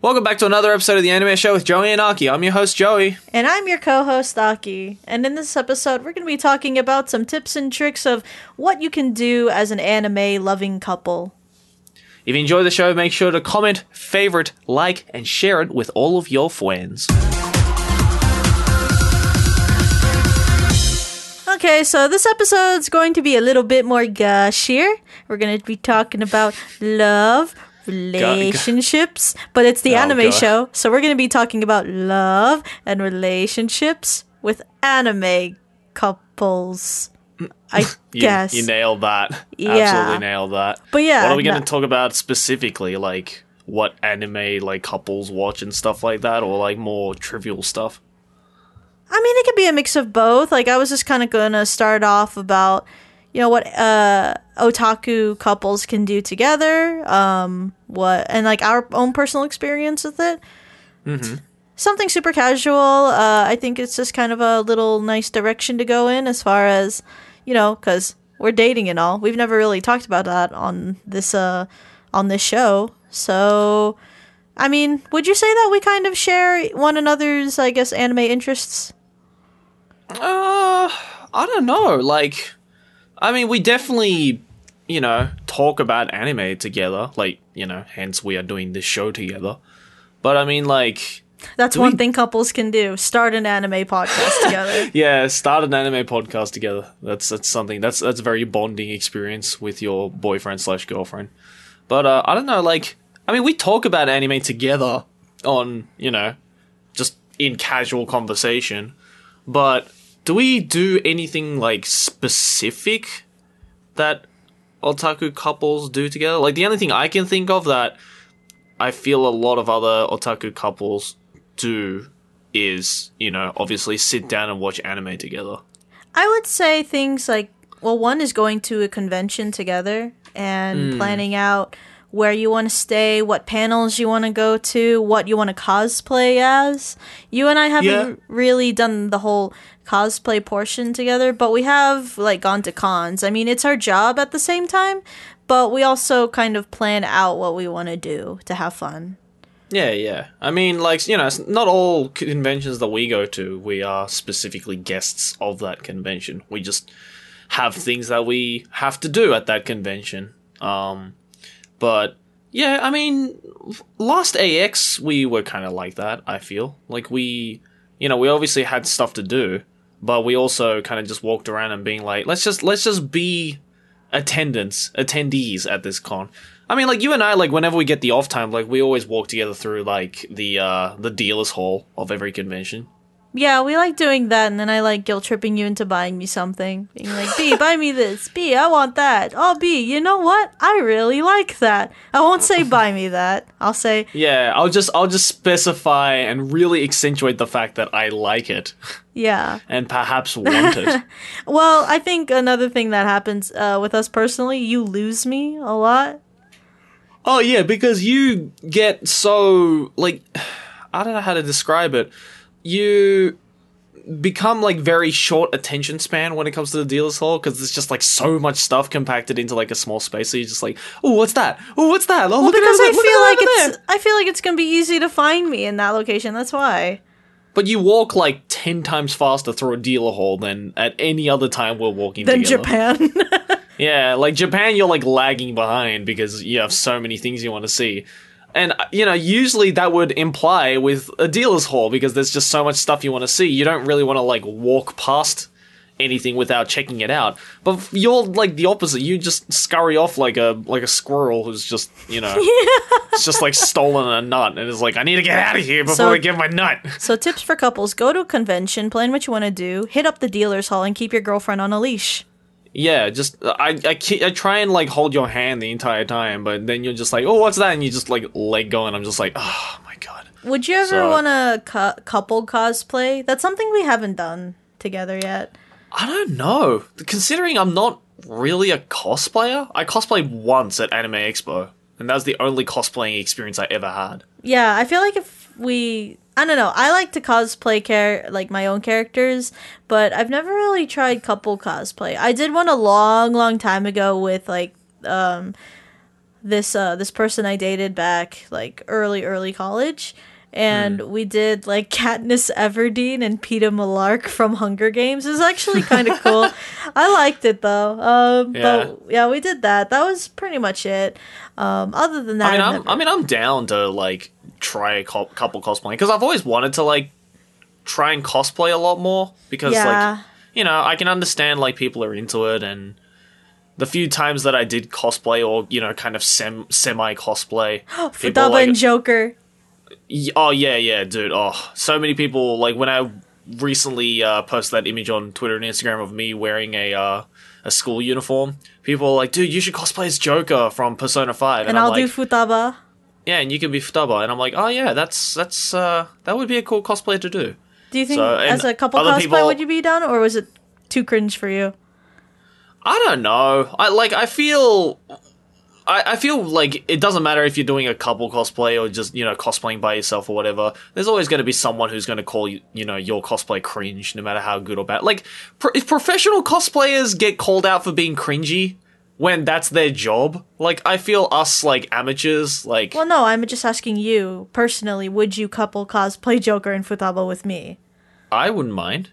Welcome back to another episode of the Anime Show with Joey and Aki. I'm your host, Joey. And I'm your co host, Aki. And in this episode, we're going to be talking about some tips and tricks of what you can do as an anime loving couple. If you enjoy the show, make sure to comment, favorite, like, and share it with all of your friends. Okay, so this episode's going to be a little bit more gushier. We're going to be talking about love, relationships, but it's the Oh, anime show, so we're going to be talking about love and relationships with anime couples. I You, guess. you nailed that. Yeah. Absolutely nailed that. But yeah, What are we going to talk about specifically? Like what anime like couples watch and stuff like that, or like more trivial stuff? I mean, it could be a mix of both. Like, I was just kind of going to start off about, you know, what uh, otaku couples can do together, um, what, and like our own personal experience with it. Mm-hmm. Something super casual. Uh, I think it's just kind of a little nice direction to go in as far as, you know, because we're dating and all. We've never really talked about that on this uh on this show. So, I mean, would you say that we kind of share one another's, I guess, anime interests? Uh, I don't know. Like, I mean, we definitely, you know, talk about anime together. Like, you know, hence we are doing this show together. But I mean, like, That's one we- thing couples can do: start an anime podcast together. yeah, start an anime podcast together. That's that's something. That's that's a very bonding experience with your boyfriend slash girlfriend. But uh, I don't know. Like, I mean, we talk about anime together on, you know, just in casual conversation. But do we do anything like specific that otaku couples do together? Like the only thing I can think of that I feel a lot of other otaku couples do is, you know, obviously sit down and watch anime together. I would say things like, well, one is going to a convention together and Hmm. planning out where you want to stay, what panels you want to go to, what you want to cosplay as. You and I haven't Yeah. really done the whole cosplay portion together, but we have like gone to cons. I mean, it's our job at the same time, but we also kind of plan out what we want to do to have fun. Yeah, yeah. I mean, like, you know, it's not all conventions that we go to, we are specifically guests of that convention. We just have things that we have to do at that convention. Um, but yeah, I mean, last AX we were kind of like that. I feel like we, you know, we obviously had stuff to do, but we also kind of just walked around and being like, let's just let's just be attendants, attendees at this con. I mean, like you and I, like whenever we get the off time, like we always walk together through like the uh the dealers hall of every convention. Yeah, we like doing that, and then I like guilt tripping you into buying me something. Being like, B, buy me this. B, I want that. Oh, B, you know what? I really like that. I won't say buy me that. I'll say, Yeah, I'll just I'll just specify and really accentuate the fact that I like it yeah. and perhaps want it. Well, I think another thing that happens uh, with us personally, you lose me a lot. Oh yeah, because you get so like I don't know how to describe it. You become like very short attention span when it comes to the dealer's hall because there's just like so much stuff compacted into like a small space. So you're just like, oh, what's that? Oh, what's that? Oh, Well, look at because over I feel like it's, there." I feel like it's gonna be easy to find me in that location. That's why. But you walk like ten times faster through a dealer hall than at any other time we're walking Then together. Japan. Yeah, like Japan, you're like lagging behind because you have so many things you want to see. You know, usually that would imply with a dealer's hall because there's just so much stuff you want to see. You don't really want to, like, walk past anything without checking it out. But you're, like, the opposite. You just scurry off like a like a squirrel who's just, you know, it's just, like, stolen a nut and is like, I need to get out of here before So- I get my nut. so, tips for couples: go to a convention, plan what you want to do, hit up the dealer's hall, and keep your girlfriend on a leash. Yeah, just uh, I I, ke- I try and like hold your hand the entire time, but then you're just like, oh, what's that? And you just like let go, and I'm just like, oh my god. Would you ever So- want to cu- couple cosplay? That's something we haven't done together yet. I don't know. Considering I'm not really a cosplayer, I cosplayed once at Anime Expo, and that was the only cosplaying experience I ever had. Yeah, I feel like if we I don't know, I like to cosplay char- like my own characters, but I've never really tried couple cosplay. I did one a long long time ago with like um this uh this person I dated back like early early college and Hmm. we did like Katniss Everdeen and Peeta Mellark from Hunger Games. It was actually kind of cool. I liked it though. Um Yeah. but yeah, we did that. That was pretty much it. Um other than that I mean, I'm, never- I mean, I'm down to like try a co- couple cosplaying because I've always wanted to like try and cosplay a lot more because Yeah. like you know I can understand like people are into it and the few times that I did cosplay or you know kind of sem- semi cosplay, people Futaba like and Joker. Oh yeah, yeah, dude. Oh, so many people like when I recently uh, posted that image on Twitter and Instagram of me wearing a uh, a school uniform. People were like, "Dude, you should cosplay as Joker from Persona 5. And, I'm I'll like, do Futaba. "Yeah, and you can be Futaba." And I'm like, "Oh yeah, that's that's uh, that would be a cool cosplay to do." Do you think So, as a couple cosplay people- would you be done, or was it too cringe for you? I don't know. I like. I feel. I, I feel like it doesn't matter if you're doing a couple cosplay or just you know cosplaying by yourself or whatever. There's always going to be someone who's going to call you you know your cosplay cringe, no matter how good or bad. Like pro- if professional cosplayers get called out for being cringy when that's their job, like I feel us like amateurs, like Well, no, I'm just asking you personally. Would you couple cosplay Joker and Futaba with me? I wouldn't mind.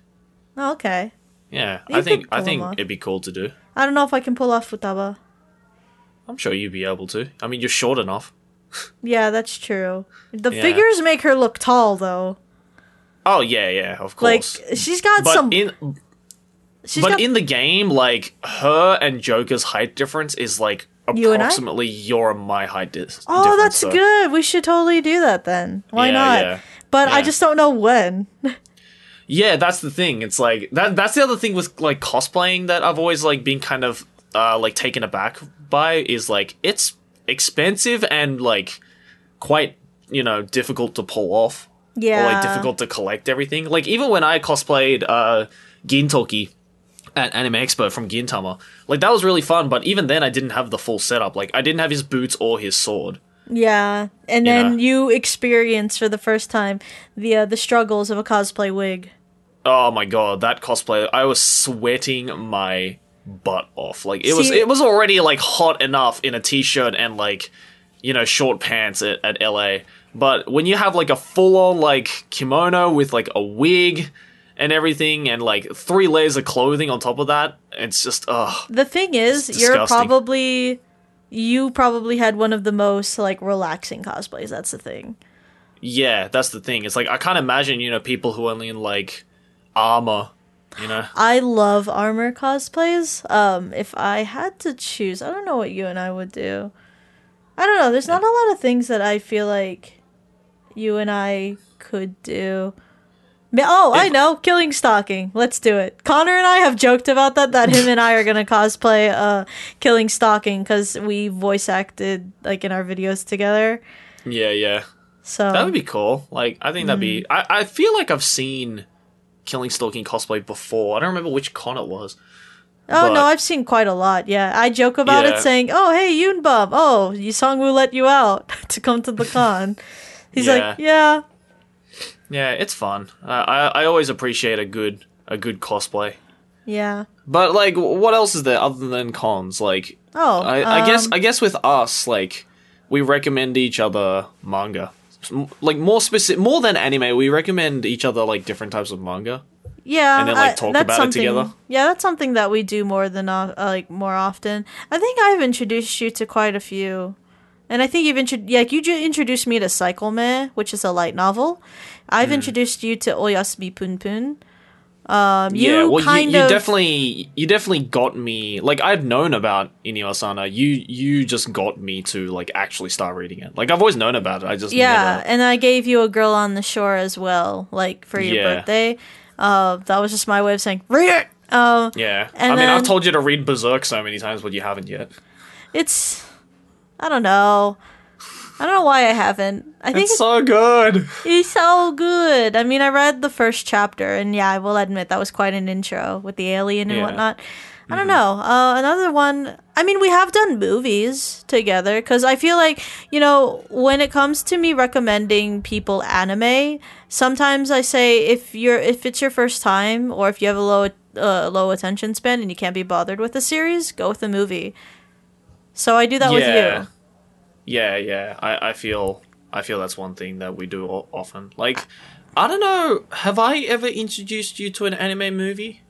Oh, okay. Yeah, You I think I think it'd be cool to do. I don't know if I can pull off Futaba. I'm sure you'd be able to. I mean, you're short enough. Yeah, that's true. The Yeah. figures make her look tall, though. Oh yeah, yeah, of course. Like she's got but some. in she's but got, in the game, like her and Joker's height difference is like You and I? approximately your and my height dis- oh, difference. that's so- good. We should totally do that then. Why Yeah, not? yeah, But I yeah. just don't know when. Yeah, that's the thing. It's like that. That's the other thing with like cosplaying that I've always like been kind of uh, like taken aback by is like it's expensive and like quite you know difficult to pull off yeah. or like difficult to collect everything. Like even when I cosplayed uh Gintoki at Anime Expo from Gintama, like that was really fun, but even then I didn't have the full setup. Like I didn't have his boots or his sword. Yeah, and You then know? you experience for the first time the uh, the struggles of a cosplay wig. Oh my god, that cosplay I was sweating my butt off. Like it was it was already like hot enough in a t-shirt and like you know short pants at, at LA. But when you have like a full on like kimono with like a wig and everything and like three layers of clothing on top of that, it's just ugh. The thing is, you're probably you probably had one of the most like relaxing cosplays. That's the thing. Yeah, that's the thing. It's like I can't imagine, you know, people who only in like armor, you know. I love armor cosplays. Um, if I had to choose, I don't know what you and I would do. I don't know. There's not a lot of things that I feel like you and I could do. Oh, I know, killing stalking. Let's do it. Connor and I have joked about that. That him and I are gonna cosplay uh, killing stalking because we voice acted like in our videos together. Yeah, yeah. So That would be cool. Like, I think that'd be. Mm. I, I feel like I've seen Killing Stalking cosplay before. I don't remember which con it was. Oh But- no, I've seen quite a lot. Yeah, I joke about Yeah. it, saying, "Oh hey, Yoonbum, oh Yusong will let you out to come to the con." He's Yeah. like, "Yeah, Yeah, it's fun. I, I I always appreciate a good a good cosplay. yeah." But like, what else is there other than cons? Like, Oh, I, I guess um, I guess with us, like, we recommend each other manga. Like more specific, more than anime, we recommend each other like different types of manga. yeah, and then, like, I- talk that's about it together? Yeah, that's something that we do more than uh, like more often. I think I've introduced you to quite a few, and I think you've intro- like you ju- introduced me to Psycome, which is a light novel. I've Hmm. introduced you to Oyasumi Pun Pun. Um, you yeah, well, kind you, you of definitely you definitely got me. Like, I'd known about Inio Asano. You you just got me to like actually start reading it. Like, I've always known about it. I just Yeah, never- and I gave you a girl on the shore as well, like for your Yeah. birthday. Uh, that was just my way of saying read it. Uh, yeah. I mean, I've told you to read Berserk so many times, but you haven't yet. it's I don't know. I don't know why I haven't. I think It's it's, so good. it's so good. I mean, I read the first chapter, and yeah, I will admit that was quite an intro with the alien and Yeah. whatnot. I don't know. Uh, another one. I mean, we have done movies together because I feel like you know when it comes to me recommending people anime, sometimes I say if you're if it's your first time or if you have a low uh, low attention span and you can't be bothered with a series, go with a movie. So I do that with you. Yeah, yeah. I, I feel I feel that's one thing that we do often. Like, I don't know. Have I ever introduced you to an anime movie?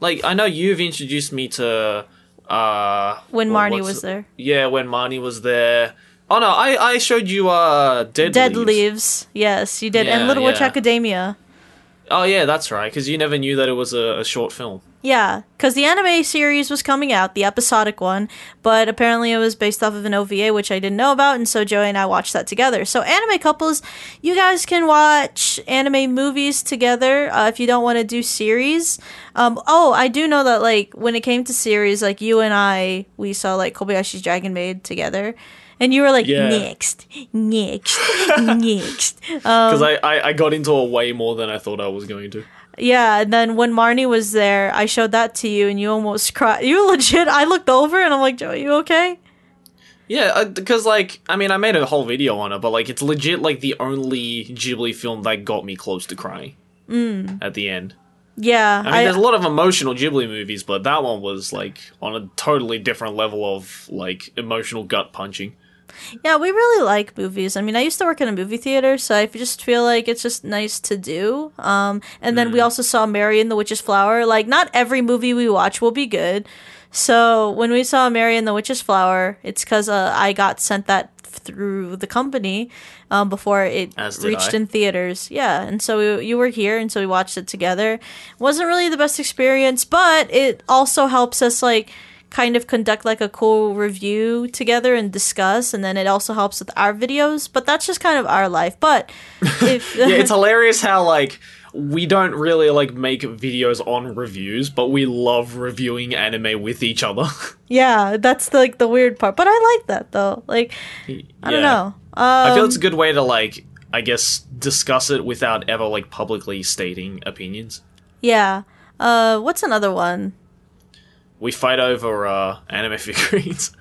Like, I know you've introduced me to. uh When Marnie was there. Yeah, when Marnie was there. Oh no, I I showed you uh Dead, Dead Leaves. Leaves. Yes, you did. and Yeah, Little Witch. Academia. Oh yeah, that's right. Because you never knew that it was a, a short film. Yeah, because the anime series was coming out, the episodic one, but apparently it was based off of an OVA, which I didn't know about, and so Joey and I watched that together. So, anime couples, you guys can watch anime movies together uh, if you don't want to do series. Um, oh, I do know that, like, when it came to series, like, you and I, we saw, like, Kobayashi's Dragon Maid together. And you were like, Yeah. next, next, next. Because Um, I, I I got into it way more than I thought I was going to. Yeah, and then when Marnie was there, I showed that to you, and you almost cried. You legit. I looked over, and I'm like, "Joe, are you okay?" Yeah, because like I mean, I made a whole video on it, but like it's legit like the only Ghibli film that got me close to crying at the end. Yeah, I mean, there's a lot of emotional Ghibli movies, but that one was like on a totally different level of like emotional gut punching. Yeah, we really like movies. I mean, I used to work in a movie theater, so I just feel like it's just nice to do. Um, and then we also saw Mary and the Witch's Flower. Like, not every movie we watch will be good. So when we saw Mary and the Witch's Flower, it's because uh, I got sent that through the company um, before it reached I. in theaters. Yeah, and so we, you were here, and so we watched it together. wasn't really the best experience, but it also helps us like kind of conduct like a cool review together and discuss, and then it also helps with our videos. But that's just kind of our life. But if Yeah, it's hilarious how like we don't really like make videos on reviews, but we love reviewing anime with each other. yeah, that's like the weird part. But I like that though. Like I don't know. Um, I feel it's a good way to like I guess discuss it without ever like publicly stating opinions. yeah. Uh, what's another one? We fight over uh anime figurines.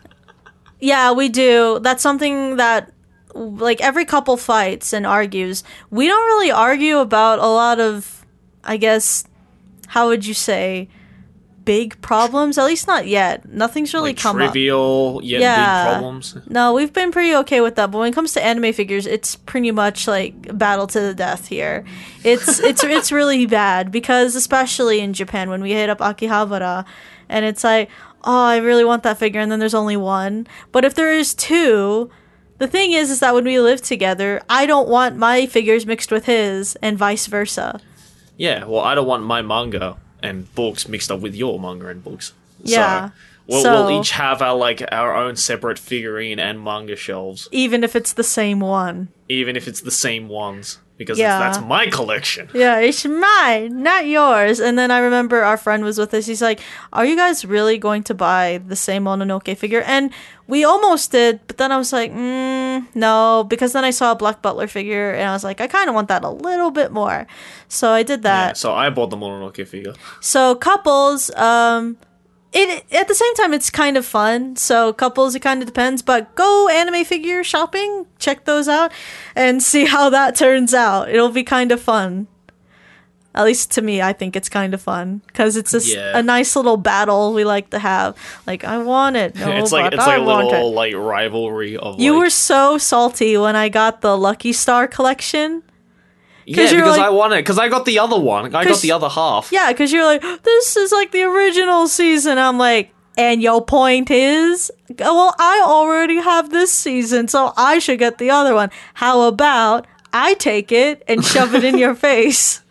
Yeah, we do. That's something that like every couple fights and argues. We don't really argue about a lot of I guess how would you say big problems? At least not yet. Nothing's really like come up. trivial yet Yeah. big problems. No, we've been pretty okay with that. But when it comes to anime figures, it's pretty much like battle to the death here. It's it's it's really bad because especially in Japan when we hit up Akihabara, and it's like, oh, I really want that figure, and then there's only one. But if there is two, the thing is, is that when we live together, I don't want my figures mixed with his, and vice versa. Yeah, well, I don't want my manga and books mixed up with your manga and books. Yeah. So we'll, So- we'll each have our like our own separate figurine and manga shelves, Even if it's the same one. even if it's the same ones, because Yeah. it's, that's my collection. Yeah, it's mine, not yours. And then I remember our friend was with us. He's like, Are you guys really going to buy the same Mononoke figure? And we almost did, but then I was like, mm, No, because then I saw a Black Butler figure and I was like, I kind of want that a little bit more. So I did Yeah, that. so I bought the Mononoke figure. So couples, um, it at the same time it's kind of fun. So couples, it kind of depends. But go anime figure shopping, check those out, and see how that turns out. It'll be kind of fun. At least to me, I think it's kind of fun because it's a, Yeah. a nice little battle we like to have. Like I want it, no, it's like it's I like a little it. like rivalry of You like, were so salty when I got the Lucky Star collection. Yeah because like- I it. because I got the other one. I got the other half. Yeah, because you're like, this is like the original season. I'm like, and your point is, well, I already have this season, so I should get the other one. How about I take it and shove it in your face?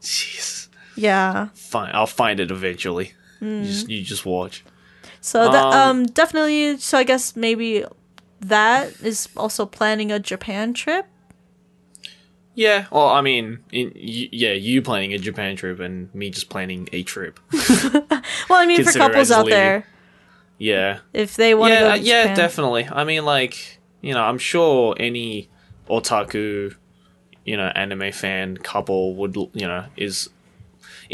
Jeez. Yeah. Fine, I'll find it eventually. Hmm. You just you just watch. So that Um, um definitely. So I guess maybe that is also planning a Japan trip. Yeah, well, I mean, in, y- yeah, you planning a Japan trip and me just planning a trip. Well, I mean, for couples out there, Yeah, if they want to yeah, to yeah, Japan. definitely. I mean, like, you know, I'm sure any otaku, you know, anime fan couple would, you know, is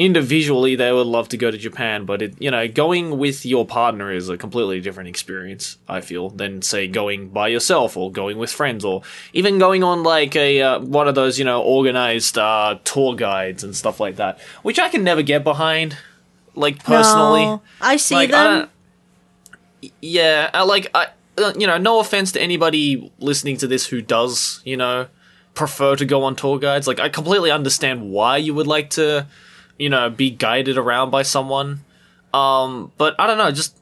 individually they would love to go to Japan, but it, you know, going with your partner is a completely different experience. I feel than say going by yourself or going with friends or even going on like a uh, one of those, you know, organized uh, tour guides and stuff like that, which I can never get behind. Like personally, No, I see like, them. don't- yeah, I like I uh, you know, no offense to anybody listening to this who does, you know, prefer to go on tour guides. Like, I completely understand why you would like to, you know, be guided around by someone. Um, but I don't know, just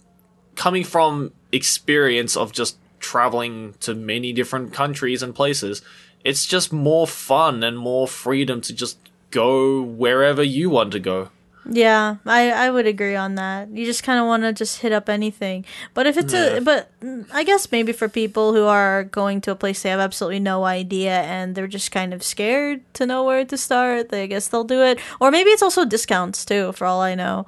coming from experience of just traveling to many different countries and places, it's just more fun and more freedom to just go wherever you want to go. Yeah, I, I would agree on that. You just kind of want to just hit up anything. But if it's Yeah. a, but mm, I guess maybe for people who are going to a place they have absolutely no idea and they're just kind of scared to know where to start, they I guess they'll do it. Or maybe it's also discounts too, for all I know.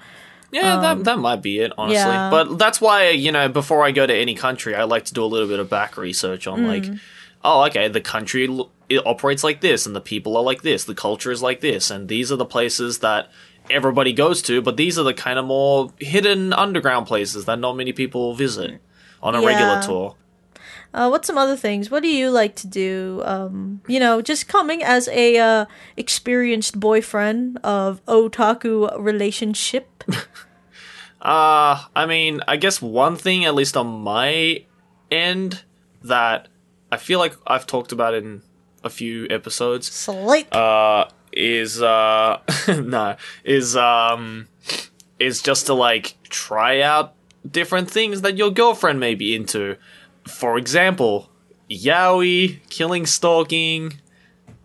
Yeah, that that might be it, honestly. Um, yeah. But that's why you know before I go to any country, I like to do a little bit of back research on like, Mm. oh, okay, the country it operates like this, and the people are like this, the culture is like this, and these are the places that everybody goes to, but these are the kind of more hidden underground places that not many people visit on a regular tour. Uh, what's some other things? What do you like to do? Um, you know, just coming as a uh, experienced boyfriend of otaku relationship. Uh, I mean, I guess one thing, at least on my end, that I feel like I've talked about in a few episodes, Sleep. uh is uh no is um is just to like try out different things that your girlfriend may be into. For example yaoi killing stalking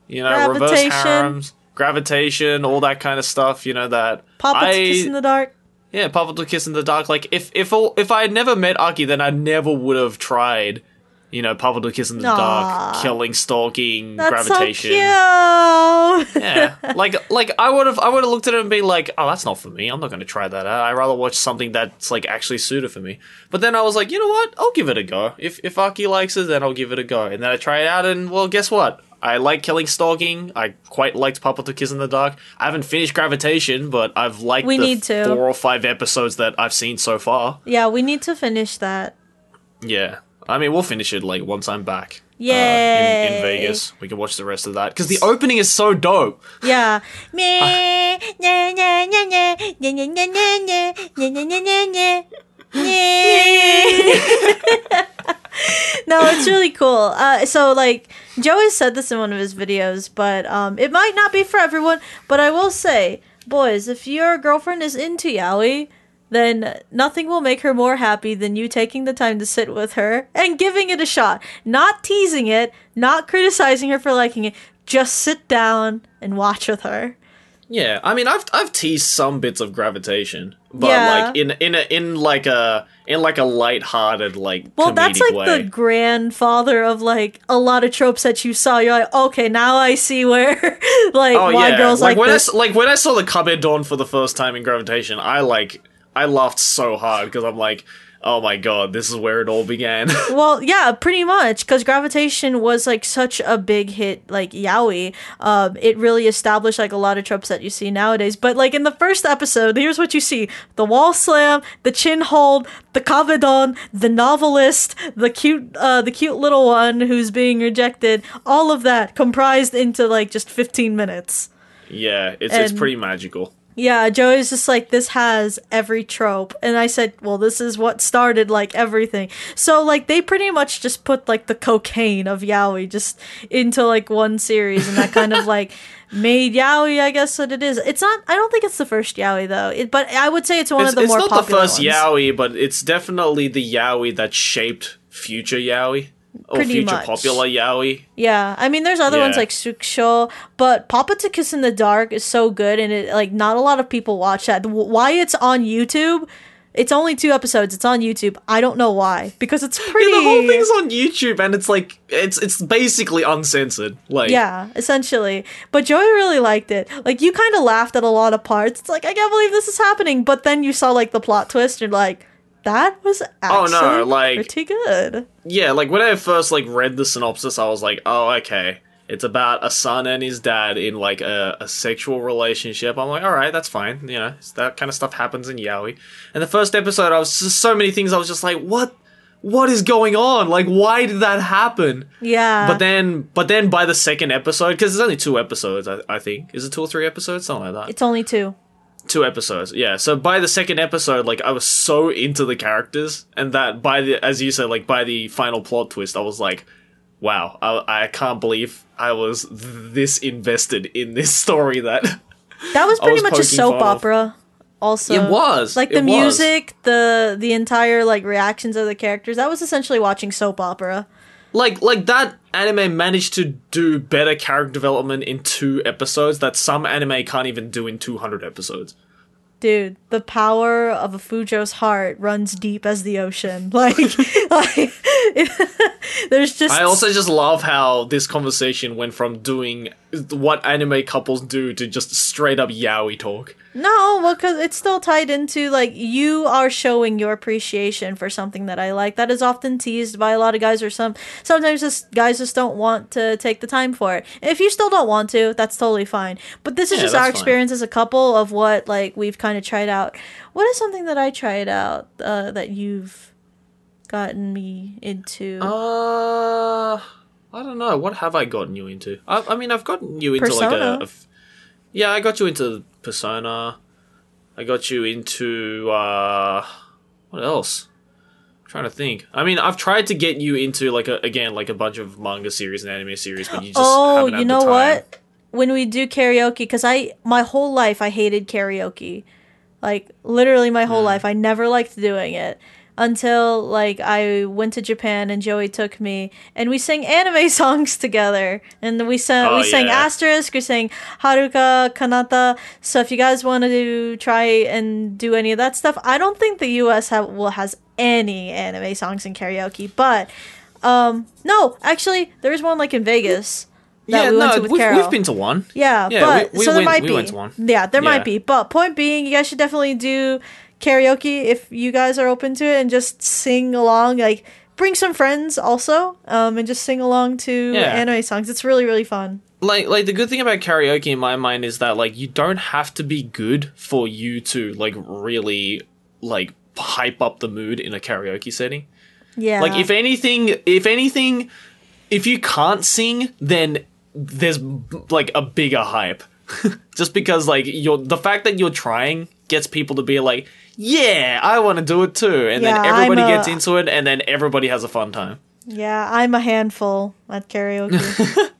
you know reverse harems gravitation all that kind of stuff you know that Papa I, kiss in the dark. yeah papa to kiss in the dark. Like if if all- if i had never met aki then i never would have tried you know papa to kiss in the Aw. dark killing stalking That's gravitation so cute. yeah, like like I would have I would have looked at it and be like, oh, that's not for me. I'm not going to try that out. I'd rather watch something that's like actually suited for me. But then I was like, you know what? I'll give it a go. If if Aki likes it, then I'll give it a go. And then I try it out, and well, guess what? I like killing stalking. I quite liked Papa to Kiss in the Dark. I haven't finished Gravitation, but I've liked We the need to. four or five episodes that I've seen so far. yeah, we need to finish that. Yeah. I mean, we'll finish it like once I'm back. Yeah, uh, in, in, Vegas, we can watch the rest of that because the opening is so dope. Yeah. no, it's really cool. Uh, so, like, Joe has said this in one of his videos, but um, it might not be for everyone. But I will say, boys, if your girlfriend is into Yaoi, then nothing will make her more happy than you taking the time to sit with her and giving it a shot. Not teasing it, not criticizing her for liking it. Just sit down and watch with her. Yeah, I mean, I've I've teased some bits of gravitation, but Yeah. like in in a in like a in like a light-hearted like Well, that's like way. the grandfather of like a lot of tropes that you saw. You're like, okay, now I see where like oh why yeah, girls like, when this. I like when I saw the kabedon for the first time in gravitation, I like I laughed so hard because I'm like, oh my god, this is where it all began. Well, yeah, pretty much because Gravitation was like such a big hit, like yaoi. Um, it really established like a lot of tropes that you see nowadays. But like in the first episode, here's what you see: the wall slam, the chin hold, the kabedon, the novelist, the cute, uh, the cute little one who's being rejected. All of that comprised into like just 15 minutes. yeah, it's it's pretty magical. Yeah, Joey's just like, this has every trope. And I said, well, this is what started like everything. So, like, they pretty much just put like the cocaine of Yaoi just into like one series. And that kind of like made Yaoi, I guess, what it is. It's not, I don't think it's the first Yaoi though. It, but I would say it's one It's, of the it's more It's not the first ones. yaoi, but it's definitely the yaoi that shaped future yaoi or Pretty future much. popular yaoi. Yeah, I mean, there's other ones like Sukisho, but Papa to Kiss in the Dark is so good, and it like not a lot of people watch that. Why it's on YouTube? It's only two episodes. It's on YouTube. I don't know why because it's pretty. Yeah, the whole thing's on YouTube, and it's like it's it's basically uncensored. Like, Yeah, essentially. But Joey really liked it. Like you kind of laughed at a lot of parts. It's like I can't believe this is happening. But then you saw like the plot twist. You're like, that was Oh, no, like- pretty good. yeah. Like when I first like read the synopsis, I was like, oh, okay. It's about a son and his dad in like a, a sexual relationship. I'm like, all right, that's fine. You know, that kind of stuff happens in Yaoi. And the first episode, I was just so many things. I was just like, what? What is going on? Like, why did that happen? Yeah. But then, but then by the second episode, because there's only two episodes, I, I think. Is it two or three episodes? Something like that. it's only two. Two episodes, yeah. So by the second episode, like I was so into the characters, and that by the, as you said, like by the final plot twist, I was like, wow, I, I can't believe I was this invested in this story that That was pretty was much a soap fun of- opera. Also, It was. like It the was. music, the the entire like reactions of the characters. That was essentially watching soap opera. like like that anime managed to do better character development in two episodes that some anime can't even do in 200 episodes. Dude, the power of a Fujo's heart runs deep as the ocean. Like, like there's just I also just love how this conversation went from doing what anime couples do to just straight up yaoi talk. No, well, because it's still tied into like you are showing your appreciation for something that I like. That is often teased by a lot of guys, or some sometimes just guys just don't want to take the time for it. If you still don't want to, that's totally fine. But this is Yeah, just our fine. experience as a couple of what like we've kind of tried out. What is something that I tried out uh, that you've gotten me into? Uh, I don't know. What have I gotten you into? I, I mean, I've gotten you into like Persona. a, a f- Yeah, I got you into Persona. I got you into uh what else? I'm trying to think. I mean, I've tried to get you into like a again like a bunch of manga series and anime series, but you just oh, you know what? When we do karaoke, because I my whole life I hated karaoke, like literally my whole life I never liked doing it until like I went to Japan and Joey took me and we sang anime songs together and we sang Oh, we sang yeah. Asterisk, we sang Haruka Kanata. So if you guys want to try and do any of that stuff, I don't think the U.S. have will has any anime songs in karaoke, but um no, actually there's one like in Vegas. That Yeah, we went no, to with we've, Carol. we've been to one. Yeah, Yeah, but we- we so there went- might we be. went to one. Yeah, there Yeah. might be. But point being, you guys should definitely do karaoke if you guys are open to it and just sing along. Like bring some friends also, um, and just sing along to Yeah. anime songs. It's really really fun. like like the good thing about karaoke in my mind is that like you don't have to be good for you to like really like hype up the mood in a karaoke setting. Yeah. Like if anything, if anything, if you can't sing, then there's like a bigger hype. Just because like you're the fact that you're trying gets people to be like, yeah, I want to do it too, and Yeah, then everybody a- gets into it, and then everybody has a fun time. yeah, I'm a handful at karaoke.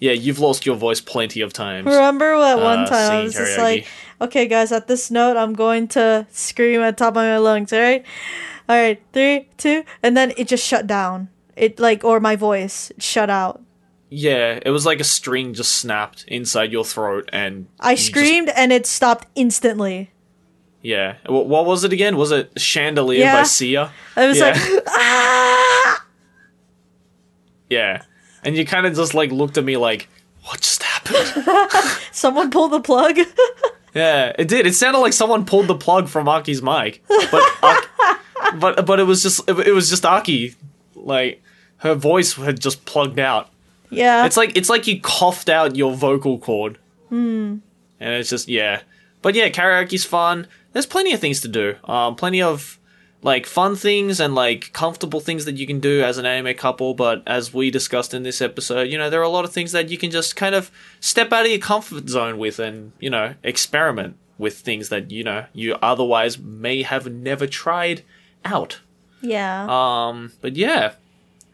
Yeah, you've lost your voice plenty of times. Remember what one Uh, time I was just like, okay, guys, at this note, I'm going to scream at the top of my lungs. All right, all right, three, two, and then it just shut down. It like or my voice shut out. Yeah, it was like a string just snapped inside your throat, and I you just- screamed and it stopped instantly. yeah, Wh- what was it again? Was it Chandelier Yeah. by Sia? I was Yeah. like, ah! Yeah, and you kind of just like looked at me like, what just happened? Someone pulled the plug. yeah, it did. It sounded like someone pulled the plug from Aki's mic, but but but it was just it, it was just Aki, like her voice had just plugged out. Yeah. It's like it's like you coughed out your vocal cord. Hmm. And it's just yeah. But yeah, karaoke's fun. There's plenty of things to do. Um, plenty of like fun things and like comfortable things that you can do as an anime couple. But as we discussed in this episode, you know, there are a lot of things that you can just kind of step out of your comfort zone with and you know experiment with things that you know you otherwise may have never tried out. yeah. Um, but yeah,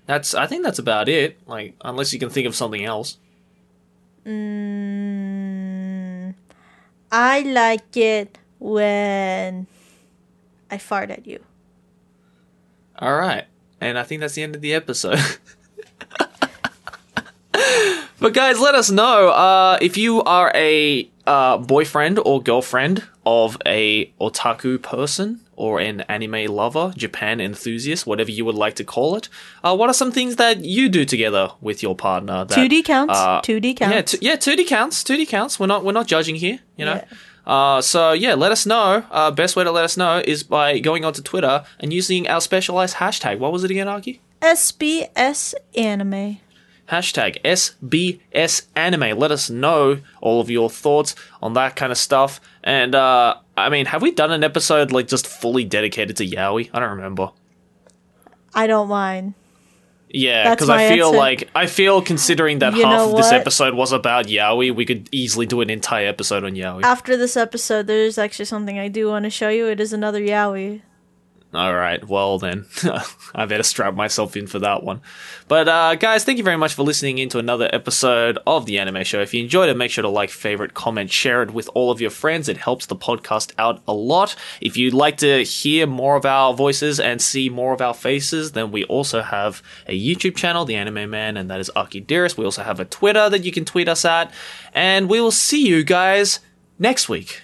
that's I think that's about it. Like unless you can think of something else. Mm, I like it when I fart at you. All right. And I think that's the end of the episode. but guys, let us know uh, if you are a uh, boyfriend or girlfriend of a otaku person or an anime lover, Japan enthusiast, whatever you would like to call it. Uh, what are some things that you do together with your partner? That, 2D counts. uh, 2D counts. Yeah, t- yeah, 2D counts. 2D counts. We're not we're not judging here, you know. Uh, so yeah, let us know. Uh, best way to let us know is by going onto Twitter and using our specialized hashtag. What was it again, Aki? SBS anime. Hashtag SBS anime. Let us know all of your thoughts on that kind of stuff. And uh, I mean, have we done an episode like just fully dedicated to yaoi? I don't remember. I don't mind. Yeah, because I feel answer. like I feel considering that You half of this episode was about Yaoi, we could easily do an entire episode on Yaoi. After this episode, there's actually something I do want to show you. It is another yaoi. All right, well then, I better strap myself in for that one. But uh, guys, thank you very much for listening into another episode of the Anime Show. If you enjoyed it, make sure to like, favorite, comment, share it with all of your friends. It helps the podcast out a lot. If you'd like to hear more of our voices and see more of our faces, then we also have a YouTube channel, The Anime Man, and that is Aki Dearest. We also have a Twitter that you can tweet us at, and we will see you guys next week.